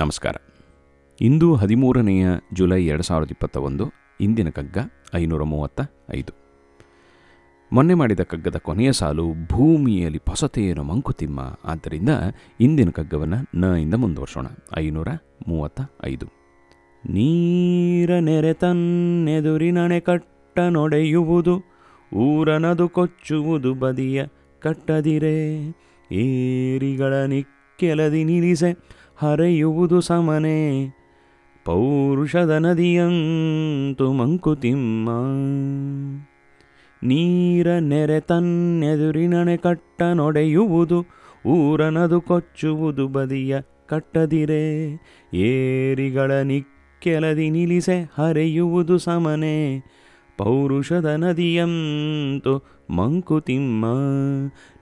ನಮಸ್ಕಾರ. ಇಂದು ಹದಿಮೂರನೆಯ ಜುಲೈ ಎರಡು ಸಾವಿರದ ಇಪ್ಪತ್ತ ಒಂದು ಇಂದಿನ ಕಗ್ಗ ಐನೂರ ಮೂವತ್ತ ಐದು ಮೊನ್ನೆ ಮಾಡಿದ ಕಗ್ಗದ ಕೊನೆಯ ಸಾಲು ಭೂಮಿಯಲ್ಲಿ ಪೊಸತೆಯನ್ನು ಮಂಕುತಿಮ್ಮ, ಆದ್ದರಿಂದ ಇಂದಿನ ಕಗ್ಗವನ್ನು ನ ಇಂದ ಮುಂದುವರ್ಸೋಣ. ಐನೂರ ಮೂವತ್ತ ಐದು ನೀರ ನೆರೆ ತನ್ನೆದುರಿನಣೆ ಕಟ್ಟ ನೊಡೆಯುವುದು, ಊರನದು ಕೊಚ್ಚುವುದು ಬದಿಯ ಕಟ್ಟದಿರೆ, ಏರಿಗಳ ನಿಕ್ಕೆಲದಿ ನಿಲ್ಲಿಸೆ ಹರಿಯುವುದು ಸಮನೆ. ಪೌರುಷದ ನದಿಯಂತು ಮಂಕುತಿಮ್ಮ. ನೀರ ನೆರೆ ತನ್ನೆದುರಿನಣೆ ಕಟ್ಟ ನೊಡೆಯುವುದು, ಊರನದು ಕೊಚ್ಚುವುದು ಬದಿಯ ಕಟ್ಟದಿರೆ. ಏರಿಗಳ ನಿಕ್ಕೆಲದಿ ನಿಲ್ಲಿಸೆ ಹರಿಯುವುದು ಸಮನೆ. ಪೌರುಷದ ನದಿಯಂತು ಮಂಕುತಿಮ್ಮ,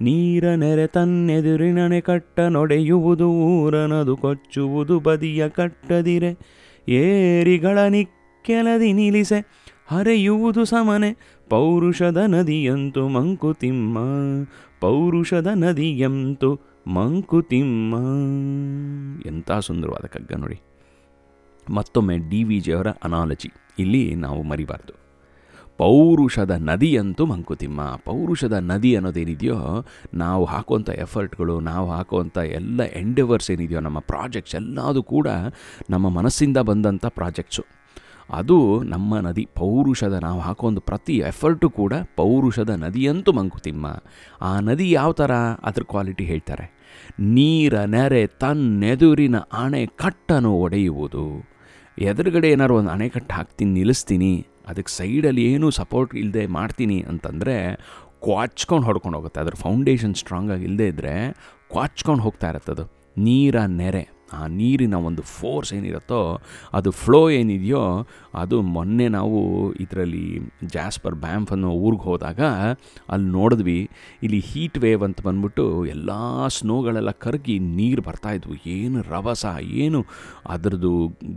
ನೀರ ನೆರೆ ತನ್ನೆದುರಿನಣೆ ಕಟ್ಟ ನೊಡೆಯುವುದು, ಊರನದು ಕೊಚ್ಚುವುದು ಬದಿಯ ಕಟ್ಟದಿರೆ. ಏರಿಗಳ ನಿಕ್ಕೆಲದಿ ನಿಲ್ಲಿಸೆ, ಹರೆಯುವುದು ಸಮನೆ. ಪೌರುಷದ ನದಿಯಂತು ಮಂಕುತಿಮ್ಮ, ಪೌರುಷದ ನದಿಯಂತು ಮಂಕುತಿಮ್ಮ. ಎಂಥ ಸುಂದರವಾದ ಕಗ್ಗ ನೋಡಿ. ಮತ್ತೊಮ್ಮೆ ಡಿ ವಿ ಜಿಯವರ ಅನಾಲಜಿ. ಇಲ್ಲಿ ನಾವು ಮರಿಬಾರ್ದು. ಪೌರುಷದ ನದಿಯಂತೂ ಮಂಕುತಿಮ್ಮ. ಪೌರುಷದ ನದಿ ಅನ್ನೋದೇನಿದೆಯೋ, ನಾವು ಹಾಕುವಂಥ ಎಫರ್ಟ್ಗಳು, ನಾವು ಹಾಕುವಂಥ ಎಲ್ಲ ಎಂಡೆವರ್ಸ್ ಏನಿದೆಯೋ, ನಮ್ಮ ಪ್ರಾಜೆಕ್ಟ್ಸ್ ಎಲ್ಲದು ಕೂಡ ನಮ್ಮ ಮನಸ್ಸಿಂದ ಬಂದಂಥ ಪ್ರಾಜೆಕ್ಟ್ಸು. ಅದು ನಮ್ಮ ನದಿ, ಪೌರುಷದ ನಾವು ಹಾಕೋ ಪ್ರತಿ ಎಫರ್ಟು ಕೂಡ ಪೌರುಷದ ನದಿಯಂತೂ ಮಂಕುತಿಮ್ಮ. ಆ ನದಿ ಯಾವ ಥರ ಅದ್ರ ಕ್ವಾಲಿಟಿ ಹೇಳ್ತಾರೆ? ನೀರ, ನೆರೆ, ತನ್ನೆದುರಿನ ಅಣೆಕಟ್ಟನ್ನು ಒಡೆಯುವುದು. ಎದುರುಗಡೆ ಏನಾದ್ರು ಒಂದು ಅಣೆಕಟ್ಟು ಹಾಕ್ತೀನಿ, ನಿಲ್ಲಿಸ್ತೀನಿ ಅದಕ್ಕೆ ಸೈಡಲ್ಲಿ ಏನೂ ಸಪೋರ್ಟ್ ಇಲ್ಲದೆ ಮಾಡ್ತೀನಿ ಅಂತಂದರೆ ಕ್ವಾಚ್ಕೊಂಡು ಹೊಡ್ಕೊಂಡು ಹೋಗುತ್ತೆ. ಅದ್ರ ಫೌಂಡೇಶನ್ ಸ್ಟ್ರಾಂಗಾಗಿ ಇಲ್ಲದೇ ಇದ್ದರೆ ಕ್ವಾಚ್ಕೊಂಡು ಹೋಗ್ತಾ ಇರುತ್ತೆ ಅದು ನೀರ ನೆರೆ. ಆ ನೀರಿನ ಒಂದು ಫೋರ್ಸ್ ಏನಿರುತ್ತೋ, ಅದು ಫ್ಲೋ ಏನಿದೆಯೋ, ಅದು ಮೊನ್ನೆ ನಾವು ಇದರಲ್ಲಿ ಜಾಸ್ಪರ್ ಬ್ಯಾಂಫ್ ಅನ್ನೋ ಊರಿಗೆ ಹೋದಾಗ ಅಲ್ಲಿ ನೋಡಿದ್ವಿ. ಇಲ್ಲಿ ಹೀಟ್ ವೇವ್ ಅಂತ ಬಂದ್ಬಿಟ್ಟು ಎಲ್ಲ ಸ್ನೋಗಳೆಲ್ಲ ಕರಗಿ ನೀರು ಬರ್ತಾಯಿದ್ವು ಏನು ರವಸ ಏನು ಅದರದ್ದು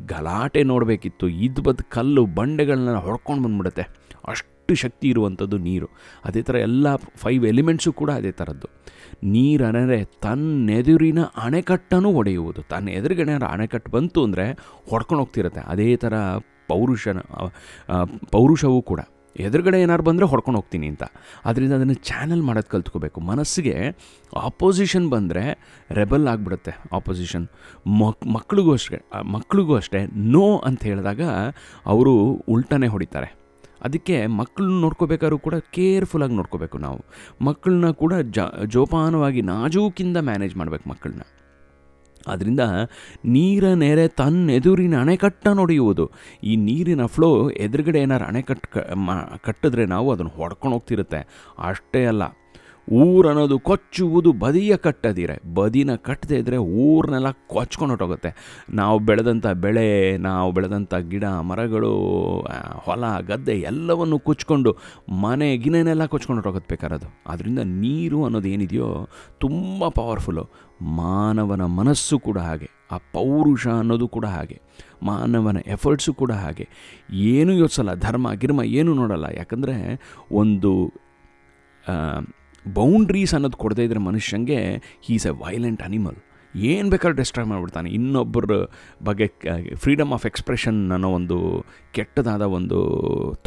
ಗಲಾಟೆ ನೋಡಬೇಕಿತ್ತು. ಇದ್ದು ಬದ್ ಕಲ್ಲು ಬಂಡೆಗಳನ್ನ ಹೊಡ್ಕೊಂಡು ಬಂದ್ಬಿಡುತ್ತೆ. ಅಷ್ಟು ಶಕ್ತಿ ಇರುವಂಥದ್ದು ನೀರು. ಅದೇ ಥರ ಎಲ್ಲ ಫೈವ್ ಎಲಿಮೆಂಟ್ಸು ಕೂಡ ಅದೇ ಥರದ್ದು. ನೀರನೆರೆ ತನ್ನೆದುರಿನ ಅಣೆಕಟ್ಟನ್ನು ಒಡೆಯುವುದು. ತನ್ನ ಎದುರುಗಡೆ ಅಣೆಕಟ್ಟು ಬಂತು ಅಂದರೆ ಹೊಡ್ಕೊಂಡು ಹೋಗ್ತಿರುತ್ತೆ. ಅದೇ ಥರ ಪೌರುಷನ ಪೌರುಷವೂ ಕೂಡ. ಎದುರುಗಡೆ ಏನಾರು ಬಂದರೆ ಹೊಡ್ಕೊಂಡು ಹೋಗ್ತೀನಿ ಅಂತ. ಅದರಿಂದ ಅದನ್ನು ಚಾನಲ್ ಮಾಡೋದು ಕಲ್ತ್ಕೋಬೇಕು. ಮನಸ್ಸಿಗೆ ಆಪೋಸಿಷನ್ ಬಂದರೆ ರೆಬಲ್ ಆಗಿಬಿಡುತ್ತೆ ಆಪೋಸಿಷನ್ ಮಕ್, ಮಕ್ಳಿಗೂ ಅಷ್ಟೇ ಮಕ್ಳಿಗೂ ಅಷ್ಟೇ ನೋ ಅಂತ ಹೇಳಿದಾಗ ಅವರು ಉಲ್ಟನೇ ಹೊಡಿತಾರೆ. ಅದಕ್ಕೆ ಮಕ್ಕಳನ್ನ ನೋಡ್ಕೋಬೇಕಾದ್ರೂ ಕೂಡ ಕೇರ್ಫುಲ್ಲಾಗಿ ನೋಡ್ಕೋಬೇಕು ನಾವು. ಮಕ್ಕಳನ್ನ ಕೂಡ ಜ, ಜೋಪಾನವಾಗಿ ನಾಜೂಕಿಂದ ಮ್ಯಾನೇಜ್ ಮಾಡಬೇಕು ಮಕ್ಕಳನ್ನ. ಆದ್ದರಿಂದ ನೀರ ನೆರೆ ತನ್ನೆದುರಿನ ಅಣೆಕಟ್ಟ ನೋಡಿಯುವುದು. ಈ ನೀರಿನ ಫ್ಲೋ ಎದುರುಗಡೆ ಏನಾರು ಅಣೆಕಟ್ಟು ಕಟ್ಟಿದ್ರೆ ನಾವು ಅದನ್ನು ಹೊಡ್ಕೊಂಡು ಹೋಗ್ತಿರುತ್ತೆ. ಅಷ್ಟೇ ಅಲ್ಲ. ಊರನ್ನೋದು ಕೊಚ್ಚುವುದು ಬದಿಯ ಕಟ್ಟದಿರೆ. ಬದಿನ ಕಟ್ಟದೇ ಇದ್ದರೆ ಊರನ್ನೆಲ್ಲ ಕೊಚ್ಕೊಂಡು ಹೊಟ್ಟೋಗುತ್ತೆ ನಾವು ಬೆಳೆದಂಥ ಬೆಳೆ, ನಾವು ಬೆಳೆದಂಥ ಗಿಡ, ಮರಗಳು ಹೊಲ, ಗದ್ದೆ ಎಲ್ಲವನ್ನು ಕೊಚ್ಕೊಂಡು ಮನೆ ಗಿನೆನೆಲ್ಲ ಕೊಚ್ಕೊಂಡು ಹೊಟ್ಟೋಗುತ್ತೆ ಬೇಕಾರದು ಆದ್ದರಿಂದ ನೀರು ಅನ್ನೋದು ಏನಿದೆಯೋ ತುಂಬ ಪವರ್ಫುಲ್ಲು ಮಾನವನ ಮನಸ್ಸು ಕೂಡ ಹಾಗೆ, ಆ ಪೌರುಷ ಅನ್ನೋದು ಕೂಡ ಹಾಗೆ, ಮಾನವನ ಎಫರ್ಟ್ಸು ಕೂಡ ಹಾಗೆ. ಏನೂ ಯೋಚಿಸಲ್ಲ, ಧರ್ಮ, ಗಿರ್ಮ ಏನೂ ನೋಡಲ್ಲ. ಯಾಕಂದರೆ ಒಂದು ಬೌಂಡ್ರೀಸ್ ಅನ್ನೋದು ಕೊಡದೇ ಇದ್ರೆ ಮನುಷ್ಯಂಗೆ ಹೀಸ್ ಎ ವೈಲೆಂಟ್ ಅನಿಮಲ್ ಏನು ಬೇಕಾದ್ರೂ ಡಿಸ್ಟ್ರಾಯ್ ಮಾಡಿಬಿಡ್ತಾನೆ. ಇನ್ನೊಬ್ಬರ ಬಗ್ಗೆ ಫ್ರೀಡಮ್ ಆಫ್ ಎಕ್ಸ್ಪ್ರೆಷನ್ ಅನ್ನೋ ಒಂದು ಕೆಟ್ಟದಾದ ಒಂದು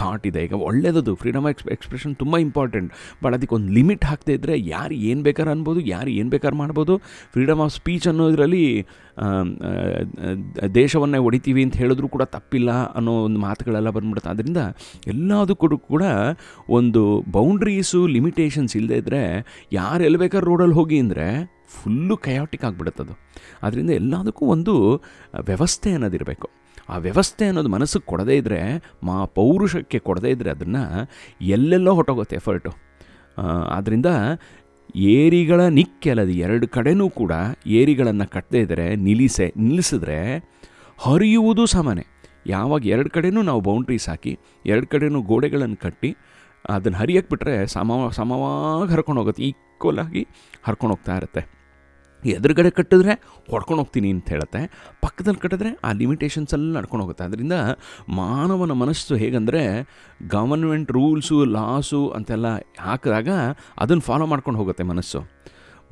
ಥಾಟ್ ಇದೆ. ಈಗ ಒಳ್ಳೆಯದು ಫ್ರೀಡಮ್ ಆಫ್ ಎಕ್ಸ್ಪ್ರೆಷನ್ ತುಂಬ ಇಂಪಾರ್ಟೆಂಟ್ ಬಟ್ ಅದಕ್ಕೆ ಒಂದು ಲಿಮಿಟ್ ಹಾಕ್ತಾ ಇದ್ದರೆ ಯಾರು ಏನು ಬೇಕಾರು ಅನ್ಬೋದು, ಯಾರು ಏನು ಬೇಕಾರು ಮಾಡ್ಬೋದು. ಫ್ರೀಡಮ್ ಆಫ್ ಸ್ಪೀಚ್ ಅನ್ನೋದರಲ್ಲಿ ದೇಶವನ್ನೇ ಹೊಡಿತೀವಿ ಅಂತ ಹೇಳಿದ್ರು ಕೂಡ ತಪ್ಪಿಲ್ಲ ಅನ್ನೋ ಒಂದು ಮಾತುಗಳೆಲ್ಲ ಬಂದ್ಬಿಡುತ್ತೆ. ಅದರಿಂದ ಎಲ್ಲದಕ್ಕೂ ಕೂಡ ಒಂದು ಬೌಂಡ್ರೀಸು ಲಿಮಿಟೇಷನ್ಸ್ ಇಲ್ಲದೇ ಇದ್ದರೆ ಯಾರು ಎಲ್ಲಿ ಬೇಕಾದ್ರೂ ರೋಡಲ್ಲಿ ಹೋಗಿ ಅಂದರೆ ಫುಲ್ಲು ಕಯಾಟಿಕ್ ಆಗಿಬಿಡುತ್ತದು. ಅದರಿಂದ ಎಲ್ಲದಕ್ಕೂ ಒಂದು ವ್ಯವಸ್ಥೆ ಅನ್ನೋದಿರಬೇಕು. ಆ ವ್ಯವಸ್ಥೆ ಅನ್ನೋದು ಮನಸ್ಸಿಗೆ ಕೊಡದೇ ಇದ್ದರೆ ಮಾ ಪೌರುಷಕ್ಕೆ ಕೊಡದೇ ಇದ್ದರೆ ಅದನ್ನು ಎಲ್ಲೆಲ್ಲೋ ಹೊಟ್ಟೋಗುತ್ತೆ ಎಫರ್ಟು ಆದ್ದರಿಂದ ಏರಿಗಳ ನಿಕ್ಕೆಲದು ಎರಡು ಕಡೆನೂ ಕೂಡ ಏರಿಗಳನ್ನು ಕಟ್ಟದೇ ಇದ್ದರೆ ನಿಲ್ಲಿಸೆ, ನಿಲ್ಲಿಸಿದ್ರೆ ಹರಿಯುವುದು ಸಮಾನೆ ಯಾವಾಗ ಎರಡು ಕಡೆನೂ ನಾವು ಬೌಂಡ್ರೀಸ್ ಹಾಕಿ, ಎರಡು ಕಡೆನೂ ಗೋಡೆಗಳನ್ನು ಕಟ್ಟಿ, ಅದನ್ನು ಹರಿಯಕ್ಕೆ ಬಿಟ್ಟರೆ ಸಮ, ಸಮವಾಗಿ ಹರ್ಕೊಂಡು ಹೋಗುತ್ತೆ ಈಕ್ವಲ್ ಆಗಿ ಹರ್ಕೊಂಡು ಹೋಗ್ತಾ ಇರುತ್ತೆ. ಎದುರುಗಡೆ ಕಟ್ಟಿದ್ರೆ ಹೊಡ್ಕೊಂಡು ಹೋಗ್ತೀನಿ ಅಂತ ಹೇಳುತ್ತೆ. ಪಕ್ಕದಲ್ಲಿ ಕಟ್ಟಿದ್ರೆ ಆ ಲಿಮಿಟೇಷನ್ಸ್ ಎಲ್ಲ ನಡ್ಕೊಂಡು ಹೋಗುತ್ತೆ. ಅದರಿಂದ ಮಾನವನ ಮನಸ್ಸು ಹೇಗಂದರೆ ಗವರ್ಮೆಂಟ್ ರೂಲ್ಸು ಲಾಸು ಅಂತೆಲ್ಲ ಹಾಕಿದಾಗ ಅದನ್ನು ಫಾಲೋ ಮಾಡ್ಕೊಂಡು ಹೋಗುತ್ತೆ ಮನಸ್ಸು.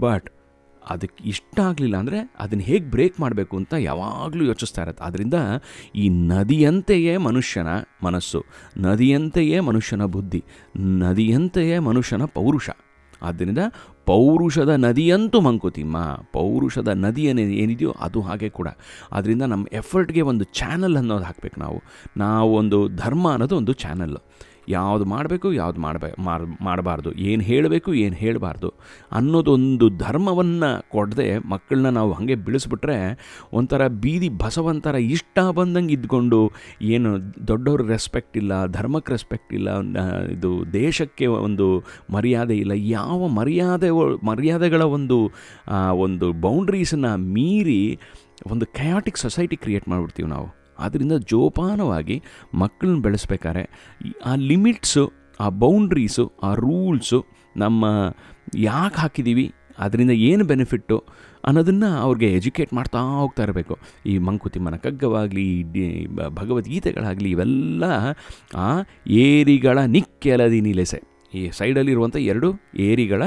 ಬಟ್ ಅದಕ್ಕೆ ಇಷ್ಟ ಆಗಲಿಲ್ಲ ಅಂದರೆ ಅದನ್ನು ಹೇಗೆ ಬ್ರೇಕ್ ಮಾಡಬೇಕು ಅಂತ ಯಾವಾಗಲೂ ಯೋಚಿಸ್ತಾ ಇರತ್ತೆ. ಆದ್ದರಿಂದ ಈ ನದಿಯಂತೆಯೇ ಮನುಷ್ಯನ ಮನಸ್ಸು, ನದಿಯಂತೆಯೇ ಮನುಷ್ಯನ ಬುದ್ಧಿ, ನದಿಯಂತೆಯೇ ಮನುಷ್ಯನ ಪೌರುಷ. ಆದ್ದರಿಂದ ಪೌರುಷದ ನದಿಯಂತೂ ಮಂಕುತಿಮ್ಮ, ಪೌರುಷದ ನದಿ ಏನೇ ಏನಿದೆಯೋ ಅದು ಹಾಗೆ ಕೂಡ. ಆದ್ದರಿಂದ ನಮ್ಮ ಎಫರ್ಟ್ಗೆ ಒಂದು ಚಾನಲ್ ಅನ್ನೋದು ಹಾಕಬೇಕು ನಾವು. ನಾವು ಒಂದು ಧರ್ಮ ಅನ್ನೋದು ಒಂದು ಚಾನಲ್ ಯಾವುದು ಮಾಡಬೇಕು, ಯಾವುದು ಮಾಡಬೇ ಮಾಡಬಾರ್ದು, ಏನು ಹೇಳಬೇಕು, ಏನು ಹೇಳಬಾರ್ದು ಅನ್ನೋದೊಂದು ಧರ್ಮವನ್ನು ಕೊಡದೆ ಮಕ್ಕಳನ್ನ ನಾವು ಹಾಗೆ ಬೆಳೆಸ್ಬಿಟ್ರೆ ಒಂಥರ ಬೀದಿ ಬಸವಂತರ ಇಷ್ಟ ಬಂದಂಗೆ ಇದ್ಕೊಂಡು ಏನು ದೊಡ್ಡವ್ರ ರೆಸ್ಪೆಕ್ಟ್ ಇಲ್ಲ ಧರ್ಮಕ್ಕೆ ರೆಸ್ಪೆಕ್ಟ್ ಇಲ್ಲ ಇದು ದೇಶಕ್ಕೆ ಒಂದು ಮರ್ಯಾದೆ ಇಲ್ಲ, ಯಾವ ಮರ್ಯಾದೆ ಮರ್ಯಾದೆಗಳ ಒಂದು ಒಂದು ಬೌಂಡ್ರೀಸನ್ನು ಮೀರಿ ಒಂದು ಕಯಾಟಿಕ್ ಸೊಸೈಟಿ ಕ್ರಿಯೇಟ್ ಮಾಡಿಬಿಡ್ತೀವಿ ನಾವು. ಆದ್ದರಿಂದ ಜೋಪಾನವಾಗಿ ಮಕ್ಕಳನ್ನ ಬೆಳೆಸ್ಬೇಕಾದ್ರೆ ಆ ಲಿಮಿಟ್ಸು, ಆ ಬೌಂಡ್ರೀಸು, ಆ ರೂಲ್ಸು ನಮ್ಮ ಯಾಕೆ ಹಾಕಿದ್ದೀವಿ ಅದರಿಂದ ಏನು ಬೆನಿಫಿಟ್ಟು ಅನ್ನೋದನ್ನು ಅವ್ರಿಗೆ ಎಜುಕೇಟ್ ಮಾಡ್ತಾ ಹೋಗ್ತಾ ಇರಬೇಕು. ಈ ಮಂಕುತಿಮ್ಮನ ಕಗ್ಗವಾಗಲಿ ಭಗವದ್ಗೀತೆಗಳಾಗಲಿ ಇವೆಲ್ಲ ಆ ಏರಿಗಳ ನಿಕ್ಕೆಲದಿ ನಿಲೆಸೆ ಈ ಸೈಡಲ್ಲಿರುವಂಥ ಎರಡು ಏರಿಗಳ,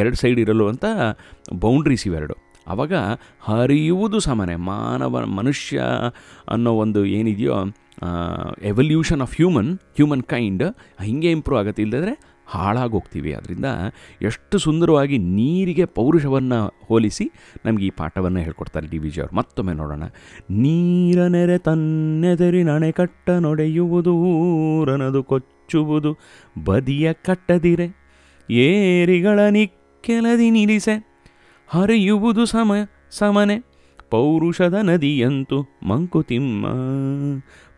ಎರಡು ಸೈಡ್ ಇರಲುವಂಥ ಬೌಂಡ್ರೀಸ್ ಇವೆರಡು. ಆವಾಗ ಹರಿಯುವುದು ಸಮನೆ ಮಾನವ ಮನುಷ್ಯ ಅನ್ನೋ ಒಂದು ಏನಿದೆಯೋ evolution of human human kind ಹೀಗೆ ಇಂಪ್ರೂವ್ ಆಗುತ್ತೆ. ಇಲ್ಲದ್ರೆ ಹಾಳಾಗೋಗ್ತೀವಿ. ಅದರಿಂದ ಎಷ್ಟು ಸುಂದರವಾಗಿ ನೀರಿಗೆ ಪೌರುಷವನ್ನು ಹೋಲಿಸಿ ನಮಗೆ ಈ ಪಾಠವನ್ನು ಹೇಳ್ಕೊಡ್ತಾರೆ ಡಿ ವಿ ಜಿ ಅವರು. ಮತ್ತೊಮ್ಮೆ ನೋಡೋಣ. ನೀರ ನೆರೆ ತನ್ನೆದರಿನಣೆ ಕಟ್ಟ ನೊಡೆಯುವುದು, ಊರನದು ಕೊಚ್ಚುವುದು, ಬದಿಯ ಕಟ್ಟದಿರೆ, ಏರಿಗಳ ನಿಕ್ಕೆಲದಿ ನಿಲ್ಲಿಸೆ. ಹರಿಯುವುದು ಸಮ, ಸಮನೆ. ಪೌರುಷದ ನದಿಯಂತು ಮಂಕುತಿಮ್ಮ.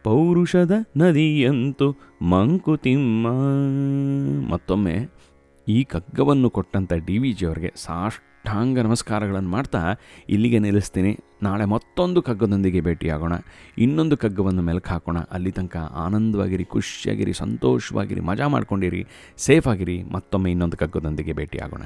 ಪೌರುಷದ ನದಿಯಂತು ಮಂಕುತಿಮ್ಮ. ಮತ್ತೊಮ್ಮೆ ಈ ಕಗ್ಗವನ್ನು ಕೊಟ್ಟಂಥ ಡಿ ವಿ ಜಿ ಅವರಿಗೆ ಸಾಷ್ಟಾಂಗ ನಮಸ್ಕಾರಗಳನ್ನು ಮಾಡ್ತಾ ಇಲ್ಲಿಗೆ ನಿಲ್ಲಿಸ್ತೀನಿ. ನಾಳೆ ಮತ್ತೊಂದು ಕಗ್ಗದೊಂದಿಗೆ ಭೇಟಿಯಾಗೋಣ. ಇನ್ನೊಂದು ಕಗ್ಗವನ್ನು ಮೆಲುಕು ಹಾಕೋಣ. ಅಲ್ಲಿ ತನಕ ಆನಂದವಾಗಿರಿ, ಖುಷಿಯಾಗಿರಿ, ಸಂತೋಷವಾಗಿರಿ, ಮಜಾ ಮಾಡ್ಕೊಂಡಿರಿ ಸೇಫ್ ಆಗಿರಿ ಮತ್ತೊಮ್ಮೆ ಇನ್ನೊಂದು ಕಗ್ಗದೊಂದಿಗೆ ಭೇಟಿಯಾಗೋಣ.